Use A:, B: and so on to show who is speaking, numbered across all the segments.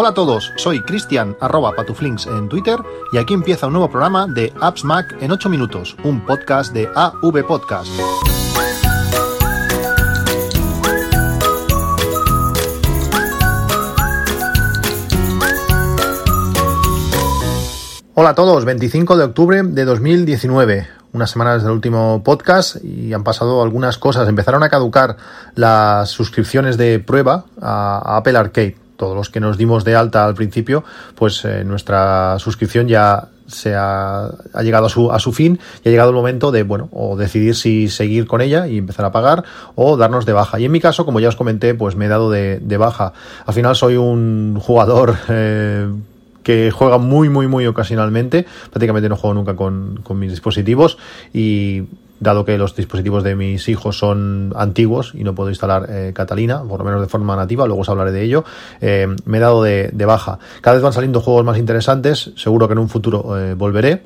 A: Hola a todos, soy Cristian arroba patuflinks en Twitter y aquí empieza un nuevo programa de Apps Mac en 8 minutos, un podcast de AV Podcast. Hola a todos, 25 de octubre de 2019 unas semanas desde el último podcast y han pasado algunas cosas. Empezaron a caducar las suscripciones de prueba a, Apple Arcade. Todos los que nos dimos de alta al principio, pues eh, nuestra suscripción ya se ha, llegado a su, a su fin y ha llegado el momento de, bueno, o decidir si seguir con ella y empezar a pagar o darnos de baja. Y en mi caso, como ya os comenté, pues me he dado de, de baja. Al final soy un jugador eh, que juega muy, muy, muy ocasionalmente. Prácticamente no juego nunca con, mis dispositivos y dado que los dispositivos de mis hijos son antiguos y no puedo instalar eh, Catalina, por lo menos de forma nativa, luego os hablaré de ello, eh, me he dado de, baja. Cada vez van saliendo juegos más interesantes, seguro que en un futuro eh, volveré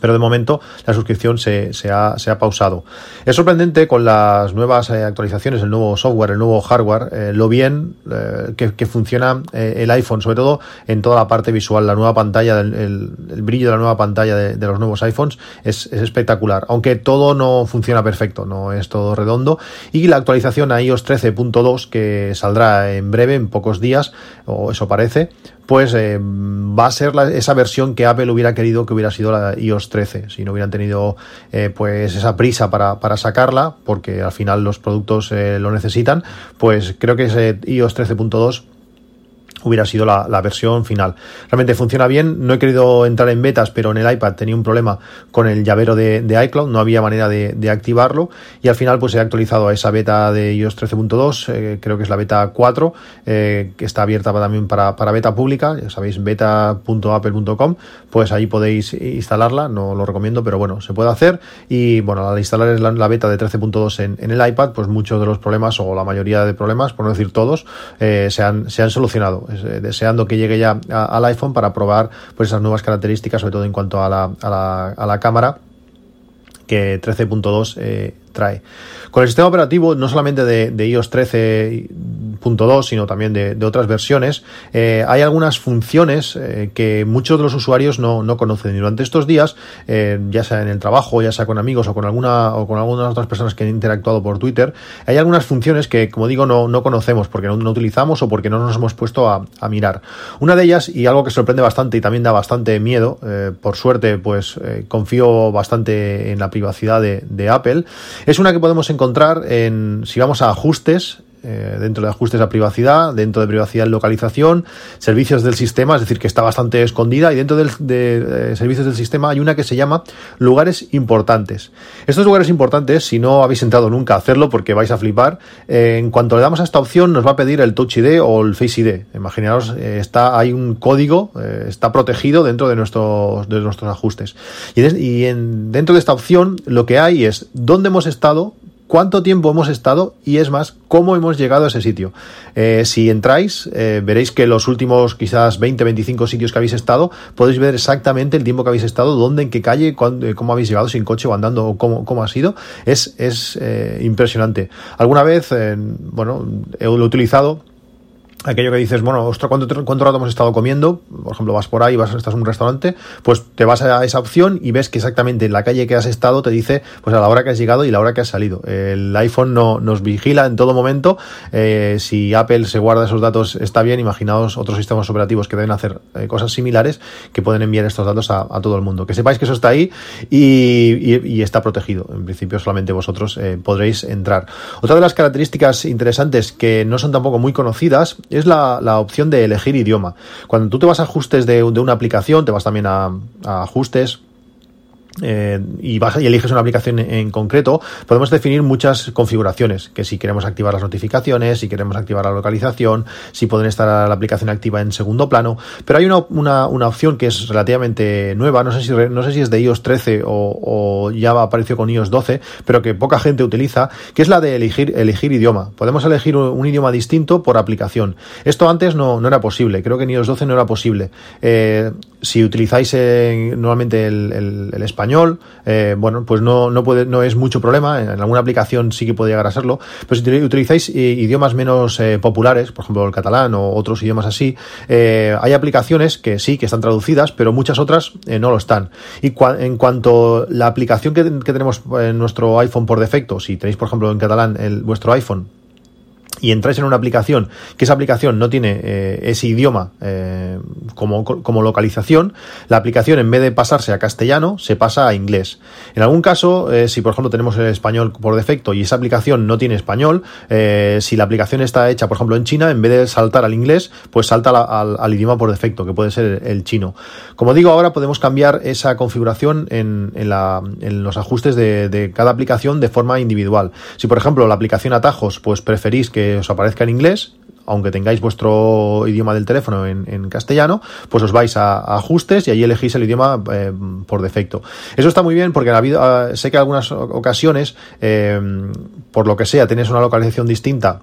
A: pero de momento la suscripción se, se, ha, se ha, pausado. Es sorprendente con las nuevas eh, actualizaciones, el nuevo software, el nuevo hardware, eh, lo bien eh, que, funciona el iPhone, sobre todo en toda la parte visual, la nueva pantalla, el, el, brillo de la nueva pantalla de, de los nuevos iPhones es, es, espectacular, aunque todo no funciona perfecto, no es todo redondo, y la actualización a iOS 13.2 que saldrá en breve, en pocos días, o eso parece, pues eh, va a ser la, esa versión que Apple hubiera querido que hubiera sido la iOS 13, si no hubieran tenido eh, pues esa prisa para, para, sacarla, porque al final los productos eh, lo necesitan, pues creo que ese iOS 13.2 hubiera sido la, la, versión final. Realmente funciona bien, no he querido entrar en betas, pero en el iPad tenía un problema con el llavero de, de iCloud, no había manera de, de, activarlo y al final pues he actualizado a esa beta de iOS 13.2, eh, creo que es la beta 4, eh, que está abierta también para, para beta pública, ya sabéis, beta.apple.com, pues ahí podéis instalarla, no lo recomiendo, pero bueno, se puede hacer y bueno, al instalar la, la beta de 13.2 en, en, el iPad, pues muchos de los problemas o la mayoría de problemas, por no decir todos, eh, se, han, se han solucionado eh, deseando que llegue ya al iPhone para probar pues esas nuevas características, sobre todo en cuanto a la, a la, cámara que 13.2 eh, trae. Con el sistema operativo, no solamente de, de iOS 13.2, sino también de, de otras versiones, eh, hay algunas funciones eh, que muchos de los usuarios no, no conocen. Y durante estos días, eh, ya sea en el trabajo, ya sea con amigos o con alguna o con algunas otras personas que han interactuado por Twitter, hay algunas funciones que, como digo, no, no conocemos porque no, no, utilizamos o porque no nos hemos puesto a, a, mirar. Una de ellas, y algo que sorprende bastante y también da bastante miedo, eh, por suerte, pues eh, confío bastante en la privacidad de, de Apple, es una que podemos encontrar en, si vamos a ajustes, eh, dentro de ajustes a privacidad, dentro de privacidad en localización, servicios del sistema, es decir, que está bastante escondida, y dentro de eh, servicios del sistema hay una que se llama lugares importantes. Estos lugares importantes, si no habéis entrado nunca a hacerlo porque vais a flipar, eh, en cuanto le damos a esta opción nos va a pedir el Touch ID o el Face ID. Imaginaos, eh, está, hay un código, está protegido dentro de nuestros, de nuestros ajustes. Y, de, y en, dentro de esta opción lo que hay es dónde hemos estado, cuánto tiempo hemos estado y es más, cómo hemos llegado a ese sitio. Eh, si entráis, eh, veréis que los últimos quizás 20, 25 sitios que habéis estado, podéis ver exactamente el tiempo que habéis estado, dónde, en qué calle, cuándo, cómo habéis llegado, sin coche o andando, o cómo, cómo ha sido. Es, es eh, impresionante. Alguna vez, bueno, lo he utilizado aquello que dices, bueno, ostras, ¿cuánto, ¿cuánto rato hemos estado comiendo? Por ejemplo, vas por ahí, vas, estás en un restaurante, pues te vas a esa opción y ves que exactamente en la calle que has estado te dice pues a la hora que has llegado y la hora que has salido. El iPhone no, nos vigila en todo momento. Eh, si Apple se guarda esos datos está bien, imaginaos otros sistemas operativos que deben hacer eh, cosas similares que pueden enviar estos datos a, todo el mundo. Que sepáis que eso está ahí y está protegido. En principio solamente vosotros eh, podréis entrar. Otra de las características interesantes que no son tampoco muy conocidas es la, la, opción de elegir idioma. Cuando tú te vas a ajustes de, de una aplicación, te vas también a, a ajustes, eh, y vas y eliges una aplicación en, concreto, podemos definir muchas configuraciones, que si queremos activar las notificaciones, si queremos activar la localización, si pueden estar la aplicación activa en segundo plano, pero hay una, una, una opción que es relativamente nueva, no sé si, no sé si es de iOS 13 o, ya apareció con iOS 12, pero que poca gente utiliza, que es la de elegir, elegir idioma. Podemos elegir un, idioma distinto por aplicación. Esto antes no, no, era posible, creo que en iOS 12 no era posible. Eh, si utilizáis eh, normalmente el, el español, español, bueno, pues no, no, puede, no es mucho problema, en alguna aplicación sí que puede llegar a serlo, pero si utilizáis idiomas menos populares, por ejemplo el catalán o otros idiomas así, hay aplicaciones que sí, que están traducidas, pero muchas otras no lo están. Y en cuanto la aplicación que, que tenemos en nuestro iPhone por defecto, si tenéis por ejemplo en catalán el, vuestro iPhone, y entráis en una aplicación que esa aplicación no tiene eh, ese idioma eh, como, como, localización, la aplicación en vez de pasarse a castellano se pasa a inglés. En algún caso, eh, si por ejemplo tenemos el español por defecto y esa aplicación no tiene español, si la aplicación está hecha por ejemplo en China, en vez de saltar al inglés, pues salta al, idioma por defecto, que puede ser el, chino. Como digo, ahora podemos cambiar esa configuración en, en, la, en los ajustes de, de cada aplicación de forma individual. Si por ejemplo la aplicación atajos, pues preferís que os aparezca en inglés, aunque tengáis vuestro idioma del teléfono en, castellano, pues os vais a, ajustes y ahí elegís el idioma eh, por defecto. Eso está muy bien porque ha habido, ah, sé que en algunas ocasiones, eh, por lo que sea, tenéis una localización distinta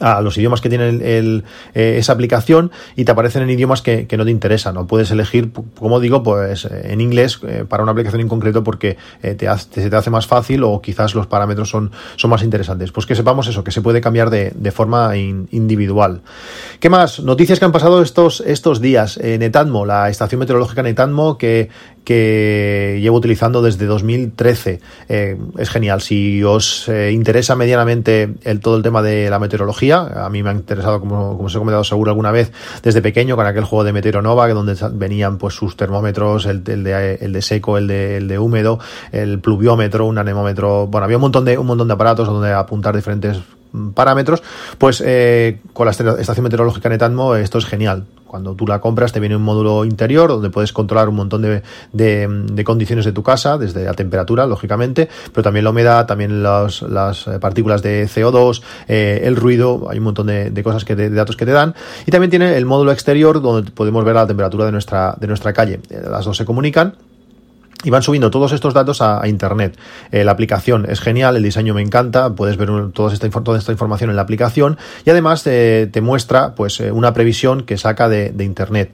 A: a los idiomas que tiene el, eh, esa aplicación y te aparecen en idiomas que, no te interesan. No puedes elegir, como digo, pues eh, en inglés eh, para una aplicación en concreto porque te hace, se te hace más fácil o quizás los parámetros son, son más interesantes. Pues que sepamos eso, que se puede cambiar de, de forma individual. ¿Qué más? Noticias que han pasado estos, estos días. Netatmo, la estación meteorológica Netatmo que que llevo utilizando desde 2013. Eh, es genial. Si os interesa medianamente el, todo el tema de la meteorología, a mí me ha interesado, como, como os he comentado seguro alguna vez, desde pequeño con aquel juego de Meteoronova, donde venían pues sus termómetros, el, de, el de, seco, el de, el de húmedo, el pluviómetro, un anemómetro. Bueno, había un montón de, un montón de aparatos donde apuntar diferentes parámetros, pues eh, con la estación meteorológica Netatmo esto es genial. Cuando tú la compras te viene un módulo interior donde puedes controlar un montón de, de, condiciones de tu casa, desde la temperatura, lógicamente, pero también la humedad, también las eh, partículas de CO2, eh, el ruido, hay un montón de, cosas que de datos que te dan. Y también tiene el módulo exterior donde podemos ver la temperatura de nuestra, de nuestra calle. Las dos se comunican y van subiendo todos estos datos a, Internet. Eh, la aplicación es genial, el diseño me encanta, puedes ver toda, esta, toda esta información en la aplicación y además eh, te muestra pues, eh, una previsión que saca de, de Internet.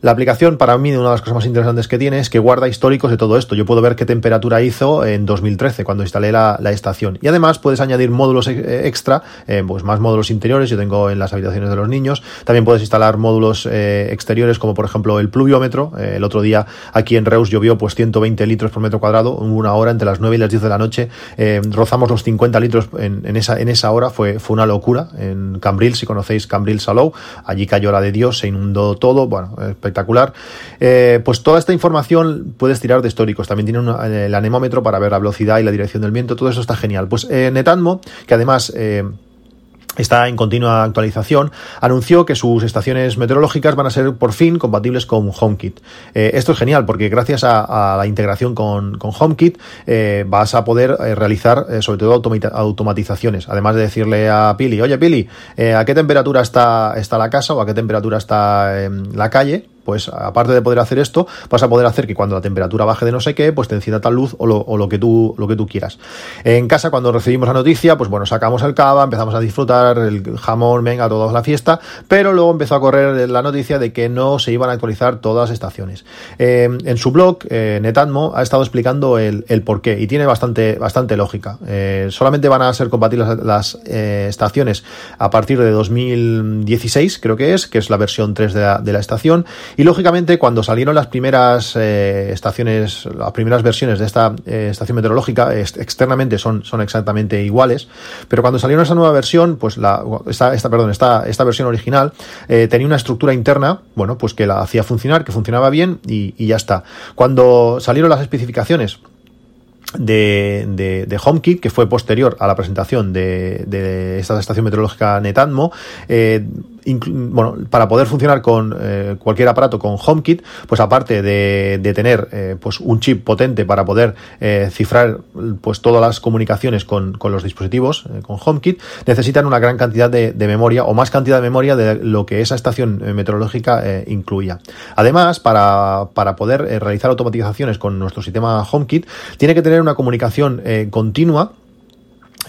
A: La aplicación, para mí, una de las cosas más interesantes que tiene es que guarda históricos de todo esto. Yo puedo ver qué temperatura hizo en 2013, cuando instalé la, estación. Y además puedes añadir módulos eh, extra, eh, pues más módulos interiores. Yo tengo en las habitaciones de los niños. También puedes instalar módulos eh, exteriores, como por ejemplo el pluviómetro. el otro día aquí en Reus llovió pues 120 litros por metro cuadrado, una hora entre las 9 y las 10 de la noche. rozamos los 50 litros en, esa, en esa hora. Fue, fue una locura. En Cambril, si conocéis Cambril Salou, allí cayó la de Dios, se inundó todo. Bueno, espectacular. Eh, pues toda esta información puedes tirar de históricos. También tiene el anemómetro para ver la velocidad y la dirección del viento. Todo eso está genial. Pues eh, Netatmo, que además eh, está en continua actualización, anunció que sus estaciones meteorológicas van a ser por fin compatibles con HomeKit. Eh, esto es genial porque gracias a, la integración con, HomeKit eh, vas a poder eh, realizar sobre todo automatizaciones. Además de decirle a Pili, oye Pili, ¿a qué temperatura está, está la casa o a qué temperatura está em, la calle? Pues aparte de poder hacer esto, vas a poder hacer que cuando la temperatura baje de no sé qué, pues te encienda tal luz o lo, que, tú, lo que tú quieras. En casa, cuando recibimos la noticia, pues bueno, sacamos el cava, empezamos a disfrutar el jamón, venga, toda la fiesta, pero luego empezó a correr la noticia de que no se iban a actualizar todas las estaciones. Eh, en su blog, eh, ha estado explicando el, por qué y tiene bastante, bastante lógica. Eh, solamente van a ser compatibles las estaciones a partir de 2016, creo que es, que es la versión 3 de la, de la estación, y lógicamente, cuando salieron las primeras eh, estaciones, las primeras versiones de esta eh, estación meteorológica, externamente son, son exactamente iguales, pero cuando salió esa nueva versión, pues la, esta, esta, perdón, esta, esta versión original eh, tenía una estructura interna, bueno, pues que la hacía funcionar, que funcionaba bien y, ya está. Cuando salieron las especificaciones, de, de, de, HomeKit, que fue posterior a la presentación de, de esta estación meteorológica Netatmo, bueno, para poder funcionar con eh, cualquier aparato con HomeKit, pues aparte de, de tener eh, pues un chip potente para poder eh, cifrar pues todas las comunicaciones con, con los dispositivos eh, con HomeKit, necesitan una gran cantidad de, de, memoria o más cantidad de memoria de lo que esa estación meteorológica incluía. Además, para, para poder realizar automatizaciones con nuestro sistema HomeKit, tiene que tener una comunicación continua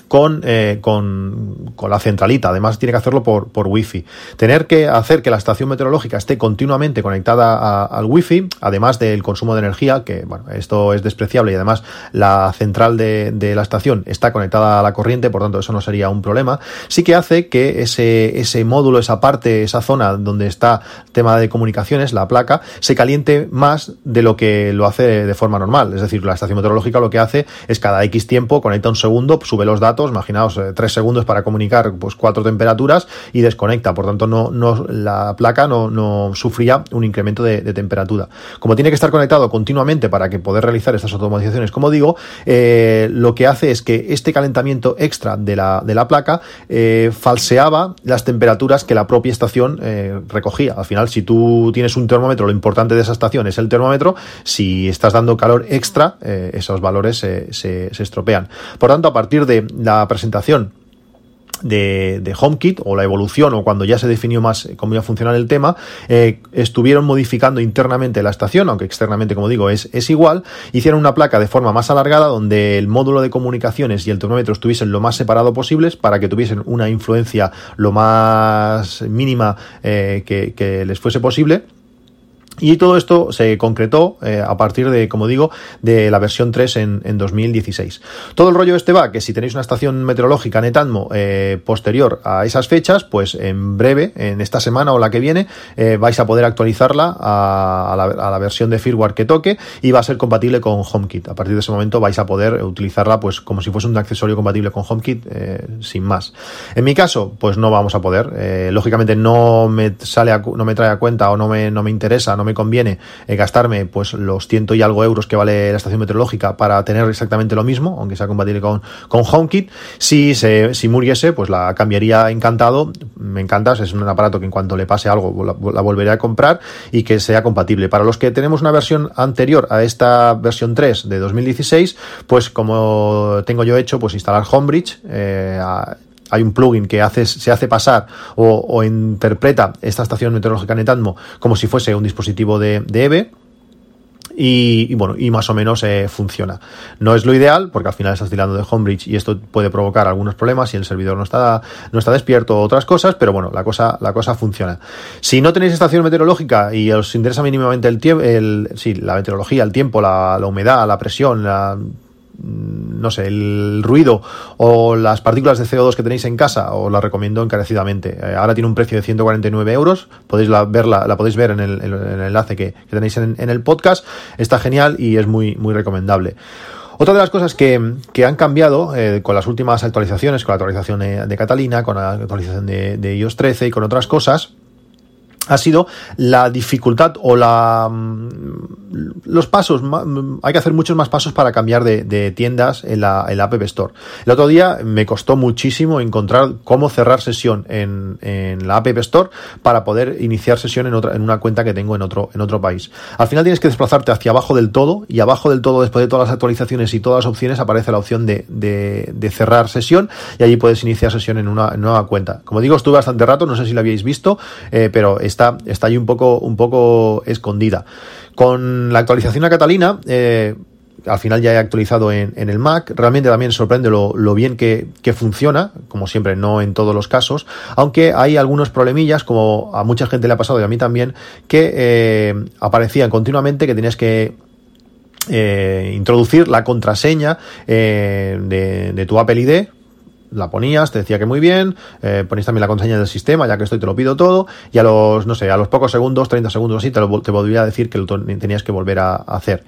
A: con, eh, con, con, la centralita. Además, tiene que hacerlo por, por Wi-Fi. Tener que hacer que la estación meteorológica esté continuamente conectada al Wi-Fi, además del consumo de energía, que bueno, esto es despreciable y además la central de, de la estación está conectada a la corriente, por tanto, eso no sería un problema. Sí que hace que ese, ese módulo, esa parte, esa zona donde está tema de comunicaciones, la placa, se caliente más de lo que lo hace de forma normal. Es decir, la estación meteorológica lo que hace es cada X tiempo conecta un segundo, sube los datos, imaginaos eh, tres segundos para comunicar pues cuatro temperaturas y desconecta. Por tanto, no, no la placa no, no sufría un incremento de, temperatura. Como tiene que estar conectado continuamente para que poder realizar estas automatizaciones, como digo, eh, lo que hace es que este calentamiento extra de la, de la placa eh, falseaba las temperaturas que la propia estación recogía. Al final, si tú tienes un termómetro, lo importante de esa estación es el termómetro, si estás dando calor extra, esos valores se, se, se estropean. Por tanto, a partir de la presentación de, HomeKit o la evolución o cuando ya se definió más cómo iba a funcionar el tema, eh, estuvieron modificando internamente la estación, aunque externamente, como digo, es, es igual, hicieron una placa de forma más alargada donde el módulo de comunicaciones y el termómetro estuviesen lo más separado posibles para que tuviesen una influencia lo más mínima eh, que les fuese posible y todo esto se concretó eh, a partir de, como digo, de la versión 3 en, en, 2016. Todo el rollo este va que si tenéis una estación meteorológica Netatmo eh, posterior a esas fechas, pues en breve, en esta semana o la que viene, eh, vais a poder actualizarla a, la, a, la, versión de firmware que toque y va a ser compatible con HomeKit. A partir de ese momento vais a poder utilizarla pues como si fuese un accesorio compatible con HomeKit eh, sin más. En mi caso, pues no vamos a poder. Lógicamente no me sale a, no me trae a cuenta o no me, no me interesa, no me conviene eh, gastarme pues los ciento y algo euros que vale la estación meteorológica para tener exactamente lo mismo, aunque sea compatible con, con HomeKit. Si, se, si muriese, pues la cambiaría encantado. Me encanta, es un aparato que en cuanto le pase algo la, volveré a comprar y que sea compatible. Para los que tenemos una versión anterior a esta versión 3 de 2016, pues como tengo yo hecho, pues instalar Homebridge. Eh, hay un plugin que se hace pasar o, interpreta esta estación meteorológica Netatmo como si fuese un dispositivo de, EVE. Y, y, bueno, y más o menos eh, funciona. No es lo ideal, porque al final estás tirando de Homebridge y esto puede provocar algunos problemas si el servidor no está, no está despierto o otras cosas, pero bueno, la cosa, la cosa funciona. Si no tenéis estación meteorológica y os interesa mínimamente el tiempo, el, sí, la meteorología, el tiempo, la, la humedad, la presión, la no sé, el ruido o las partículas de CO2 que tenéis en casa, os la recomiendo encarecidamente. Eh, ahora tiene un precio de 149 euros, podéis la, verla, la podéis ver en el, en el enlace que, tenéis en, el podcast. Está genial y es muy, muy recomendable. Otra de las cosas que, que han cambiado eh, con las últimas actualizaciones, con la actualización de, Catalina, con la actualización de, de iOS 13 y con otras cosas, ha sido la dificultad o la los pasos hay que hacer muchos más pasos para cambiar de, tiendas en la, App Store. El otro día me costó muchísimo encontrar cómo cerrar sesión en, la App Store para poder iniciar sesión en otra en una cuenta que tengo en otro en otro país. Al final tienes que desplazarte hacia abajo del todo y abajo del todo después de todas las actualizaciones y todas las opciones aparece la opción de, de, cerrar sesión y allí puedes iniciar sesión en una nueva cuenta. Como digo estuve bastante rato no sé si lo habéis visto eh, pero está, está ahí un poco, un poco escondida. Con la actualización a Catalina, eh, al final ya he actualizado en, en, el Mac. Realmente también sorprende lo, lo bien que, que, funciona, como siempre, no en todos los casos, aunque hay algunos problemillas, como a mucha gente le ha pasado y a mí también, que eh, aparecían continuamente que tenías que eh, introducir la contraseña de, de tu Apple ID la ponías, te decía que muy bien, eh, ponías también la contraseña del sistema, ya que estoy te lo pido todo, y a los, no sé, a los pocos segundos, 30 segundos así, te, lo, te volvía a decir que lo tenías que volver a, hacer.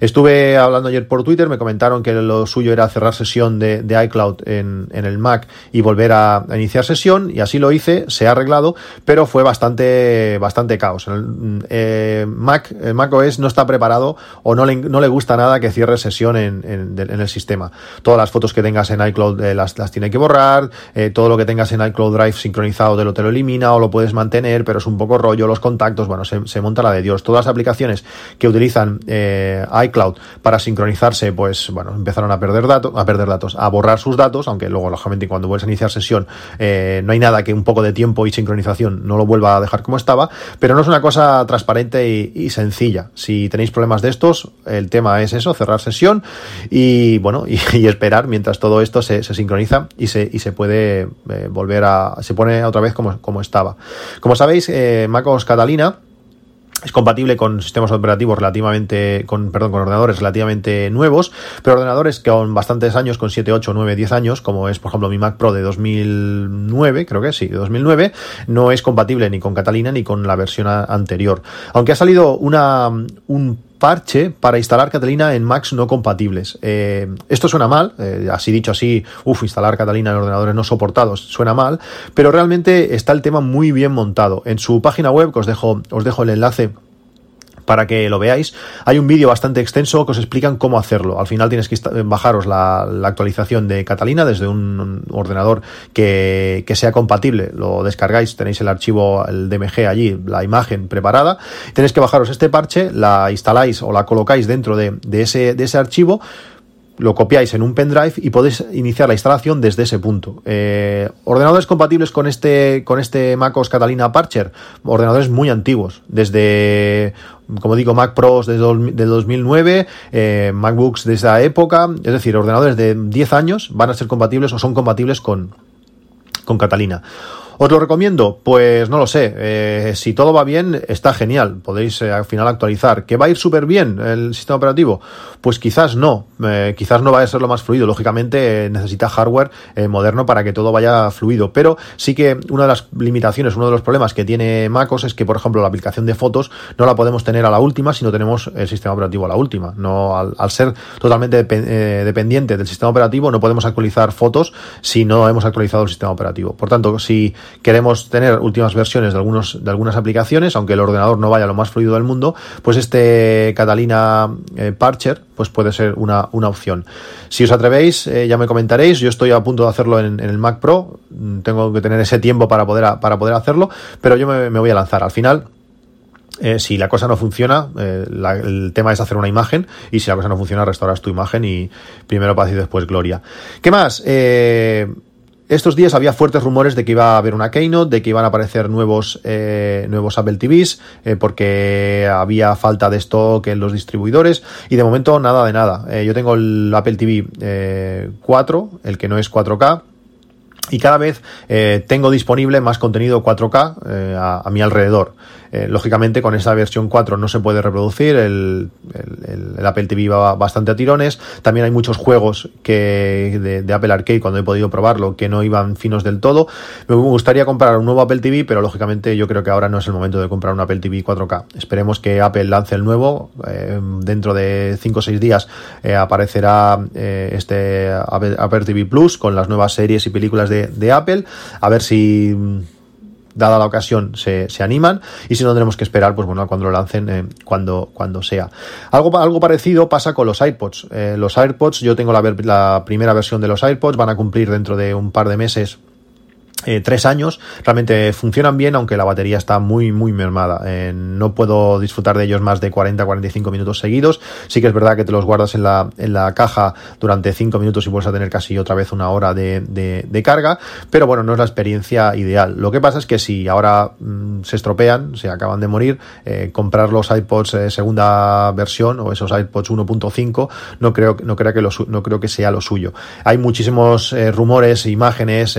A: Estuve hablando ayer por Twitter, me comentaron que lo suyo era cerrar sesión de, iCloud en, en, el Mac y volver a, iniciar sesión, y así lo hice, se ha arreglado, pero fue bastante, bastante caos. El, eh, Mac, el Mac OS no está preparado o no le, no le gusta nada que cierre sesión en, en, el sistema. Todas las fotos que tengas en iCloud eh, las, las tiene tiene que borrar, eh, todo lo que tengas en iCloud Drive sincronizado te lo, te lo elimina o lo puedes mantener, pero es un poco rollo, los contactos, bueno, se, se monta la de Dios. Todas las aplicaciones que utilizan eh, iCloud para sincronizarse, pues bueno, empezaron a perder datos, a perder datos, a borrar sus datos, aunque luego, lógicamente, cuando vuelves a iniciar sesión, eh, no hay nada que un poco de tiempo y sincronización no lo vuelva a dejar como estaba, pero no es una cosa transparente y, sencilla. Si tenéis problemas de estos, el tema es eso, cerrar sesión y bueno, y, esperar mientras todo esto se, sincroniza y se, y se puede eh, volver a, se pone otra vez como, como estaba. Como sabéis, eh, MacOS Catalina es compatible con sistemas operativos relativamente, con, perdón, con ordenadores relativamente nuevos, pero ordenadores que con bastantes años, con 7, 8, 9, 10 años, como es por ejemplo mi Mac Pro de 2009, creo que sí, de 2009, no es compatible ni con Catalina ni con la versión anterior. Aunque ha salido una, un parche para instalar Catalina en Macs no compatibles. Eh, esto suena mal, eh, así dicho así, uff, instalar Catalina en ordenadores no soportados suena mal, pero realmente está el tema muy bien montado. En su página web, que os dejo, os dejo el enlace para que lo veáis. Hay un vídeo bastante extenso que os explican cómo hacerlo. Al final tienes que bajaros la, actualización de Catalina desde un ordenador que, sea compatible. Lo descargáis, tenéis el archivo, el DMG allí, la imagen preparada. Tenéis que bajaros este parche, la instaláis o la colocáis dentro de, ese, de ese archivo lo copiáis en un pendrive y podéis iniciar la instalación desde ese punto. Eh, ordenadores compatibles con este, con este MacOS Catalina Parcher, ordenadores muy antiguos, desde, como digo, Mac Pros desde del 2009, eh, MacBooks de esa época, es decir, ordenadores de 10 años van a ser compatibles o son compatibles con, con Catalina. ¿Os lo recomiendo? Pues no lo sé. Eh, si todo va bien, está genial. Podéis eh, al final actualizar. ¿Que va a ir súper bien el sistema operativo? Pues quizás no. Eh, quizás no vaya a ser lo más fluido. Lógicamente necesita hardware moderno para que todo vaya fluido. Pero sí que una de las limitaciones, uno de los problemas que tiene MacOS es que, por ejemplo, la aplicación de fotos no la podemos tener a la última si no tenemos el sistema operativo a la última. No, al, ser totalmente dependiente del sistema operativo, no podemos actualizar fotos si no hemos actualizado el sistema operativo. Por tanto, si queremos tener últimas versiones de, algunos, de algunas aplicaciones, aunque el ordenador no vaya lo más fluido del mundo, pues este Catalina eh, Parcher pues puede ser una, opción. Si os atrevéis, eh, ya me comentaréis, yo estoy a punto de hacerlo en, el Mac Pro, mm, tengo que tener ese tiempo para poder, para poder hacerlo, pero yo me, voy a lanzar. Al final, eh, si la cosa no funciona, el tema es hacer una imagen y si la cosa no funciona, restauras tu imagen y primero paz y después gloria. ¿Qué más? Estos días había fuertes rumores de que iba a haber una keynote, de que iban a aparecer nuevos, eh, nuevos Apple TVs, eh, porque había falta de stock en los distribuidores, y de momento nada de nada. Eh, yo tengo el Apple TV 4, el que no es 4K, y cada vez tengo disponible más contenido 4K a, mi alrededor. Eh, lógicamente con esa versión 4 no se puede reproducir, el, Apple TV va bastante a tirones, también hay muchos juegos que de, Apple Arcade cuando he podido probarlo que no iban finos del todo. Me gustaría comprar un nuevo Apple TV, pero lógicamente yo creo que ahora no es el momento de comprar un Apple TV 4K. Esperemos que Apple lance el nuevo, eh, dentro de 5 o 6 días eh, aparecerá este Apple, TV Plus con las nuevas series y películas de Apple, a ver si dada la ocasión, se, se, animan y si no tenemos que esperar, pues bueno, cuando lo lancen, eh, cuando, cuando sea. Algo, algo parecido pasa con los AirPods. Eh, los AirPods, yo tengo la, la primera versión de los AirPods, van a cumplir dentro de un par de meses eh, tres años, realmente funcionan bien, aunque la batería está muy, muy mermada. Eh, no puedo disfrutar de ellos más de 40-45 minutos seguidos. Sí que es verdad que te los guardas en la, en la caja durante 5 minutos y vuelves a tener casi otra vez una hora de, de, carga, pero bueno, no es la experiencia ideal. Lo que pasa es que si ahora mm, se estropean, se acaban de morir, eh, comprar los iPods segunda versión o esos iPods 1.5 no creo, no, creo que no creo que sea lo suyo. Hay muchísimos rumores, imágenes,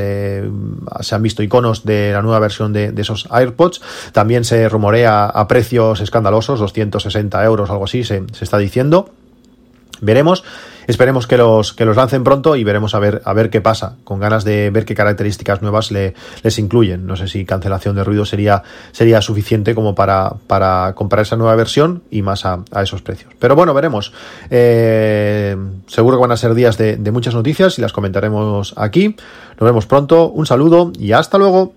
A: se han visto iconos de la nueva versión de, esos AirPods. También se rumorea a precios escandalosos, 260 euros, algo así, se, está diciendo. Veremos. Esperemos que los, que los lancen pronto y veremos a ver, a ver qué pasa, con ganas de ver qué características nuevas le, les incluyen. No sé si cancelación de ruido sería, sería suficiente como para, para comprar esa nueva versión y más a, esos precios. Pero bueno, veremos. Eh, seguro que van a ser días de muchas noticias y las comentaremos aquí. Nos vemos pronto, un saludo y hasta luego.